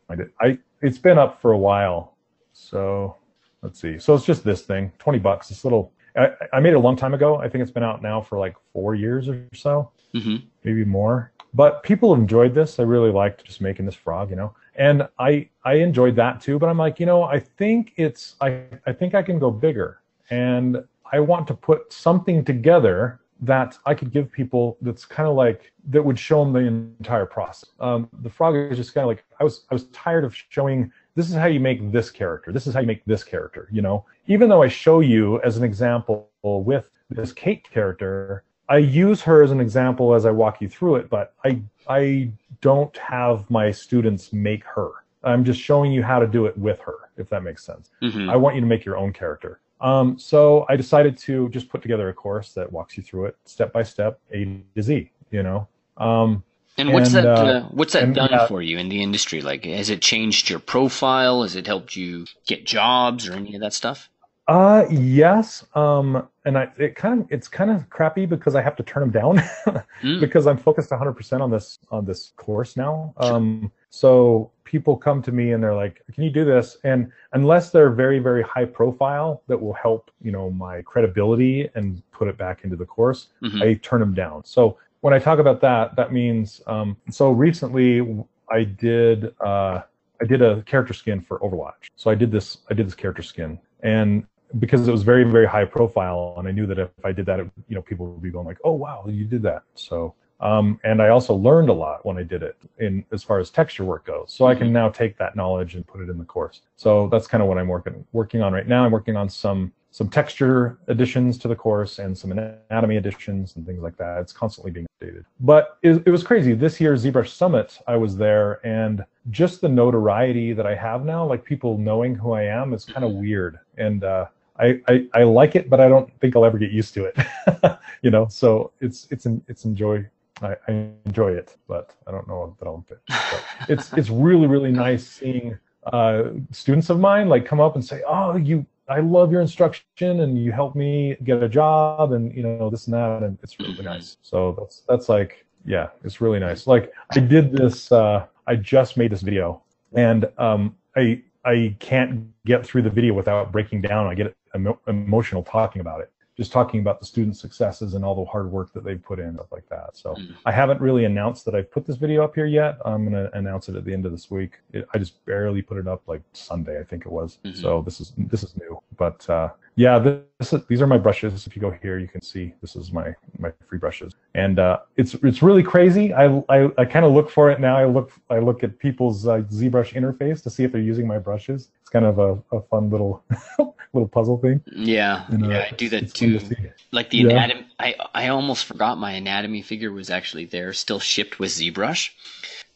I did. I it's been up for a while. So let's see. So it's just this thing, twenty bucks. This little. I, I made it a long time ago. I think it's been out now for like four years or so, mm-hmm. maybe more but people enjoyed this. I really liked just making this frog, you know, and I I enjoyed that too. But I'm like, you know, I think it's I I think I can go bigger, and I want to put something together that I could give people that's kind of like that would show them the entire process. Um, the frog is just kind of like I was I was tired of showing this is how you make this character. This is how you make this character. You know, even though I show you as an example with this Kate character, I use her as an example as I walk you through it, but I I don't have my students make her. I'm just showing you how to do it with her, if that makes sense. Mm-hmm. I want you to make your own character. Um, so I decided to just put together a course that walks you through it step by step, A to Z. You know. Um, and what's and, that? Uh, uh, what's that and, done uh, for you in the industry? Like, has it changed your profile? Has it helped you get jobs or any of that stuff? Uh, yes. Um, and I, it kind of, it's kind of crappy because I have to turn them down mm. because I'm focused 100% on this, on this course now. Um, so people come to me and they're like, can you do this? And unless they're very, very high profile that will help, you know, my credibility and put it back into the course, mm-hmm. I turn them down. So when I talk about that, that means um, so recently I did uh, I did a character skin for Overwatch. So I did this I did this character skin, and because it was very very high profile, and I knew that if I did that, it, you know, people would be going like, "Oh wow, you did that." So um, and I also learned a lot when I did it in as far as texture work goes. So I can mm-hmm. now take that knowledge and put it in the course. So that's kind of what I'm working working on right now. I'm working on some some texture additions to the course and some anatomy additions and things like that. It's constantly being updated. But it, it was crazy. This year's ZBrush Summit, I was there, and just the notoriety that I have now, like people knowing who I am, is kind of mm-hmm. weird. And uh, I, I, I like it, but I don't think I'll ever get used to it. you know, so it's it's it's enjoy I, I, enjoy it, but I don't know that I'll fit. But it's it's really really nice seeing uh, students of mine like come up and say, "Oh, you, I love your instruction, and you helped me get a job, and you know this and that, and it's really nice." So that's that's like, yeah, it's really nice. Like I did this, uh, I just made this video, and um, I I can't get through the video without breaking down. I get emo- emotional talking about it just talking about the student successes and all the hard work that they've put in, stuff like that. So mm-hmm. I haven't really announced that I've put this video up here yet. I'm going to announce it at the end of this week. It, I just barely put it up like Sunday, I think it was. Mm-hmm. So this is this is new, but uh, yeah, this, is, these are my brushes. If you go here, you can see this is my my free brushes, and uh, it's it's really crazy. I I, I kind of look for it now. I look I look at people's uh, ZBrush interface to see if they're using my brushes. It's kind of a, a fun little little puzzle thing. Yeah, you know, yeah, I do that too. To like the yeah. anatomy, I I almost forgot my anatomy figure was actually there, still shipped with ZBrush.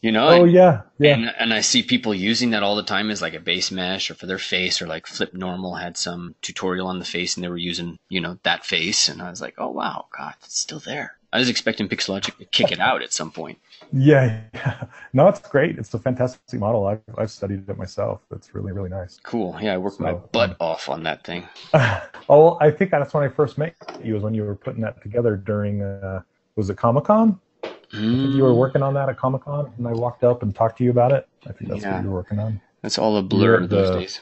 You know? Oh and, yeah, yeah. And, and I see people using that all the time as like a base mesh or for their face or like Flip Normal had some tutorial on the face and they were using you know that face and I was like, oh wow, God, it's still there. I was expecting Pixologic to kick it out at some point. Yeah, yeah. No, it's great. It's a fantastic model. I've, I've studied it myself. It's really, really nice. Cool. Yeah, I worked so, my butt um, off on that thing. oh, I think that's when I first met you was when you were putting that together during, uh, was it Comic Con? I think you were working on that at Comic Con, and I walked up and talked to you about it. I think that's yeah. what you were working on. That's all a blur those days.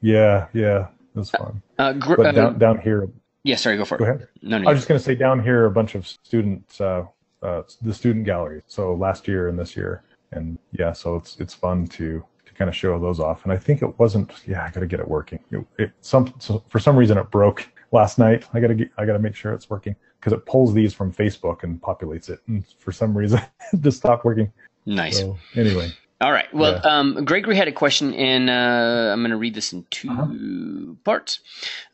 yeah, yeah, it was fun. Uh, gr- but down, uh, down here. Yeah, sorry, go for go it. Ahead. No, no. I was just going to say down here, a bunch of students, uh, uh, the student gallery. So last year and this year, and yeah, so it's it's fun to to kind of show those off. And I think it wasn't. Yeah, I got to get it working. It, it some so for some reason it broke last night. I got to I got to make sure it's working because it pulls these from Facebook and populates it. And for some reason, it just stopped working. Nice. So, anyway. All right. Well, yeah. um, Gregory had a question, and uh, I'm going to read this in 2 uh-huh. parts.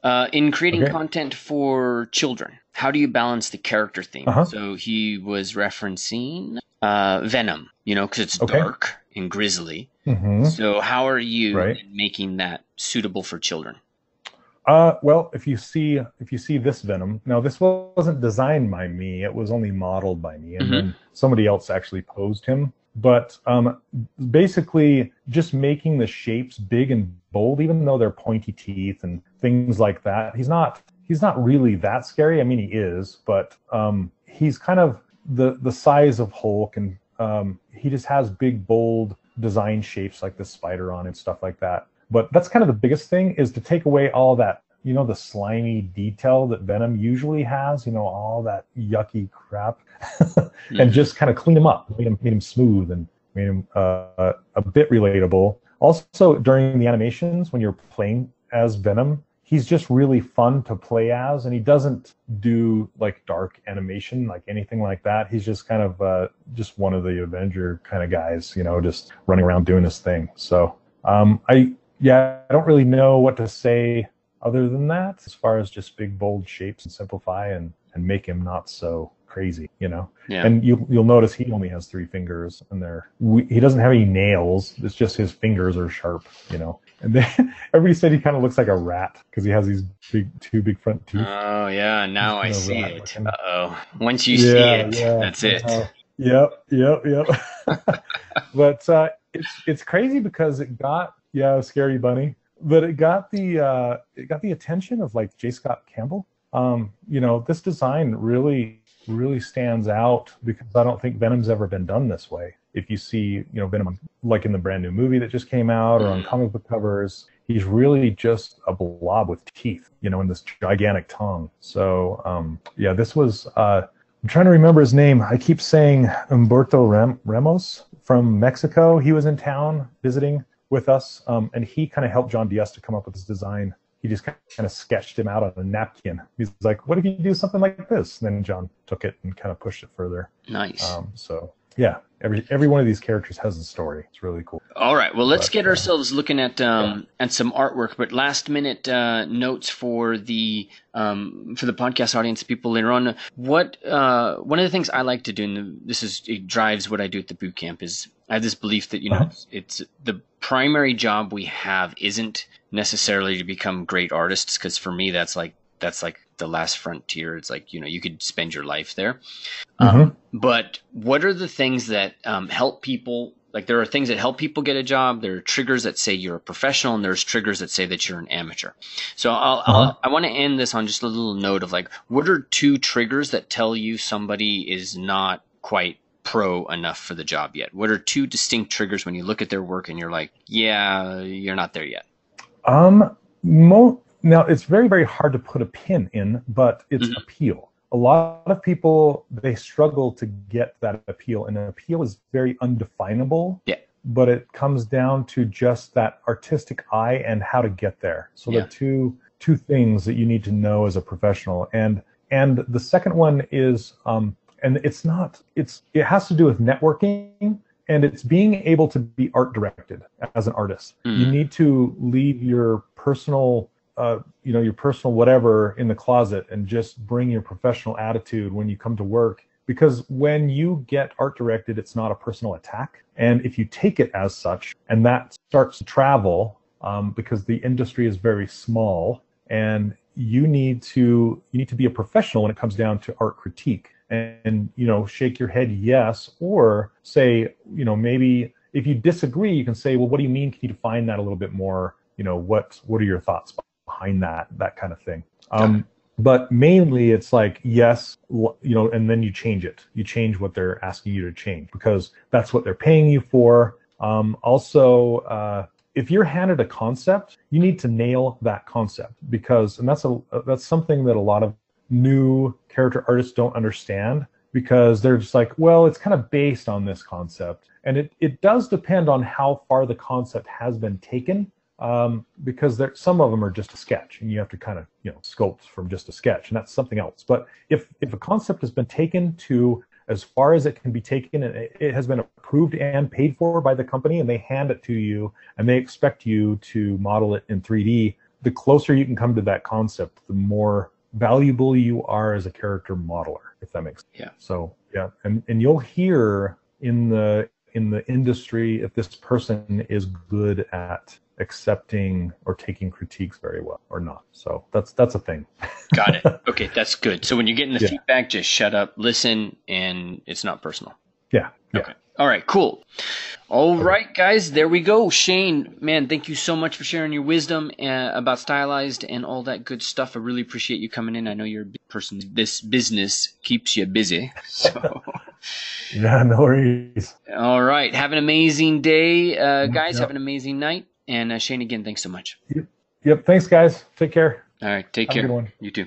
Uh, in creating okay. content for children, how do you balance the character theme? Uh-huh. So he was referencing uh, Venom, you know, because it's okay. dark and grisly. Mm-hmm. So how are you right. making that suitable for children? Uh, well, if you see if you see this Venom, now this wasn't designed by me; it was only modeled by me, and mm-hmm. then somebody else actually posed him. But um, basically, just making the shapes big and bold, even though they're pointy teeth and things like that. He's not he's not really that scary. I mean, he is, but um, he's kind of the the size of Hulk, and um, he just has big, bold design shapes like the spider on and stuff like that. But that's kind of the biggest thing is to take away all that, you know, the slimy detail that Venom usually has, you know, all that yucky crap, mm-hmm. and just kind of clean him up, made him, made him smooth and made him uh, a bit relatable. Also, during the animations, when you're playing as Venom, he's just really fun to play as, and he doesn't do like dark animation, like anything like that. He's just kind of uh, just one of the Avenger kind of guys, you know, just running around doing his thing. So um, I yeah, I don't really know what to say other than that as far as just big bold shapes and simplify and and make him not so crazy, you know. Yeah. And you you'll notice he only has three fingers and they're he doesn't have any nails. It's just his fingers are sharp, you know. And then everybody said he kind of looks like a rat because he has these big two big front teeth. Oh yeah, now I see it. Uh oh. Once you yeah, see it, yeah, that's it. Uh, yep, yep, yep. but uh, it's it's crazy because it got yeah, Scary Bunny. But it got the uh, it got the attention of like J. Scott Campbell. Um, you know, this design really really stands out because I don't think Venom's ever been done this way. If you see, you know, Venom like in the brand new movie that just came out or on mm. comic book covers, he's really just a blob with teeth, you know, in this gigantic tongue. So um, yeah, this was uh, I'm trying to remember his name. I keep saying Umberto Ram- Ramos from Mexico. He was in town visiting with us, um, and he kind of helped John Diaz to come up with this design. He just kind of sketched him out on a napkin. He's like, "What if you do something like this?" And then John took it and kind of pushed it further. Nice. Um, so yeah, every every one of these characters has a story. It's really cool. All right, well, let's but, get uh, ourselves looking at um, yeah. at some artwork. But last minute uh, notes for the um, for the podcast audience, people later on. What uh, one of the things I like to do, and this is it drives what I do at the boot camp, is I have this belief that you know uh-huh. it's, it's the primary job we have isn't necessarily to become great artists because for me that's like that's like the last frontier. It's like you know you could spend your life there. Mm-hmm. Um, but what are the things that um, help people? Like there are things that help people get a job. There are triggers that say you're a professional, and there's triggers that say that you're an amateur. So I'll, uh-huh. I'll, i want to end this on just a little note of like, what are two triggers that tell you somebody is not quite pro enough for the job yet? What are two distinct triggers when you look at their work and you're like, yeah, you're not there yet? Um, mo- now it's very very hard to put a pin in, but it's mm-hmm. appeal. A lot of people they struggle to get that appeal, and an appeal is very undefinable. Yeah. But it comes down to just that artistic eye and how to get there. So yeah. the two two things that you need to know as a professional, and and the second one is um, and it's not it's it has to do with networking and it's being able to be art directed as an artist. Mm. you need to leave your personal uh, you know your personal whatever in the closet and just bring your professional attitude when you come to work. Because when you get art directed it's not a personal attack. And if you take it as such and that starts to travel um, because the industry is very small and you need to you need to be a professional when it comes down to art critique and you know shake your head yes or say you know maybe if you disagree you can say well what do you mean? Can you define that a little bit more? You know what what are your thoughts behind that that kind of thing? Um, but mainly it's like yes you know and then you change it. You change what they're asking you to change because that's what they're paying you for. Um, also uh, if you're handed a concept you need to nail that concept because and that's a that's something that a lot of new character artists don't understand because they're just like, well, it's kind of based on this concept. And it, it does depend on how far the concept has been taken um, because there, some of them are just a sketch and you have to kind of, you know, sculpt from just a sketch and that's something else. But if, if a concept has been taken to as far as it can be taken and it, it has been approved and paid for by the company and they hand it to you and they expect you to model it in 3D, the closer you can come to that concept, the more valuable you are as a character modeler, if that makes sense. Yeah. So yeah, and and you'll hear in the in the industry if this person is good at accepting or taking critiques very well or not. So that's that's a thing. Got it. Okay, that's good. So when you're getting the yeah. feedback, just shut up, listen, and it's not personal. Yeah. yeah. All right, cool. All right, guys, there we go. Shane, man, thank you so much for sharing your wisdom uh, about stylized and all that good stuff. I really appreciate you coming in. I know you're a big person. This business keeps you busy. So. yeah, no worries. All right. Have an amazing day, uh, guys. Yep. Have an amazing night. And uh, Shane, again, thanks so much. Yep. yep. Thanks, guys. Take care. All right. Take Have care. You too.